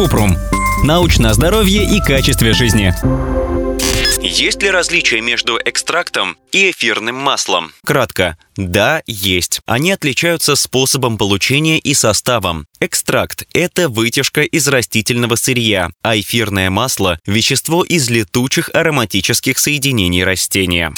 Купрум. Научное здоровье и качестве жизни. Есть ли различия между экстрактом и эфирным маслом? Кратко. Да, есть. Они отличаются способом получения и составом. Экстракт – это вытяжка из растительного сырья, а эфирное масло – вещество из летучих ароматических соединений растения.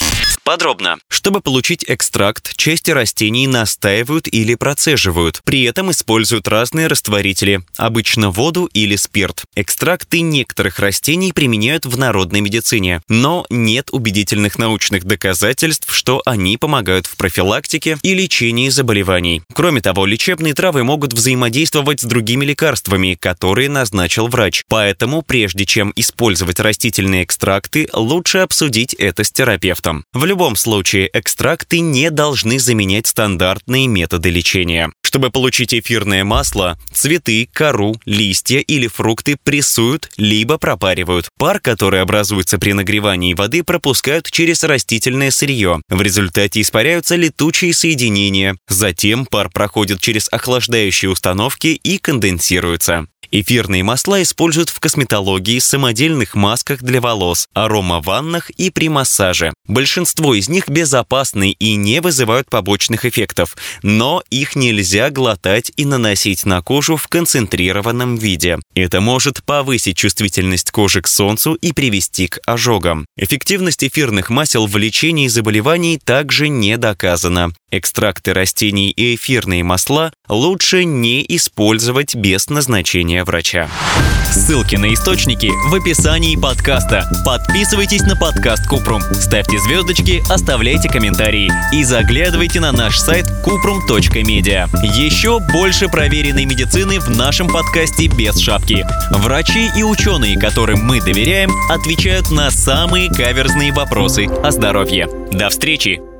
Подробно. Чтобы получить экстракт, части растений настаивают или процеживают. При этом используют разные растворители, обычно воду или спирт. Экстракты некоторых растений применяют в народной медицине, но нет убедительных научных доказательств, что они помогают в профилактике и лечении заболеваний. Кроме того, лечебные травы могут взаимодействовать с другими лекарствами, которые назначил врач. Поэтому, прежде чем использовать растительные экстракты, лучше обсудить это с терапевтом. В любом случае, экстракты не должны заменять стандартные методы лечения. Чтобы получить эфирное масло, цветы, кору, листья или фрукты прессуют либо пропаривают. Пар, который образуется при нагревании воды, пропускают через растительное сырье. В результате испаряются летучие соединения. Затем пар проходит через охлаждающие установки и конденсируется. Эфирные масла используют в косметологии, самодельных масках для волос, аромаваннах и при массаже. Большинство из них безопасны и не вызывают побочных эффектов, но их нельзя глотать и наносить на кожу в концентрированном виде. Это может повысить чувствительность кожи к солнцу и привести к ожогам. Эффективность эфирных масел в лечении заболеваний также не доказана. Экстракты растений и эфирные масла лучше не использовать без назначения врача. Ссылки на источники в описании подкаста. Подписывайтесь на подкаст Купрум, ставьте звездочки, оставляйте комментарии и заглядывайте на наш сайт kuprum.media. Еще больше проверенной медицины в нашем подкасте без шапки. Врачи и ученые, которым мы доверяем, отвечают на самые каверзные вопросы о здоровье. До встречи!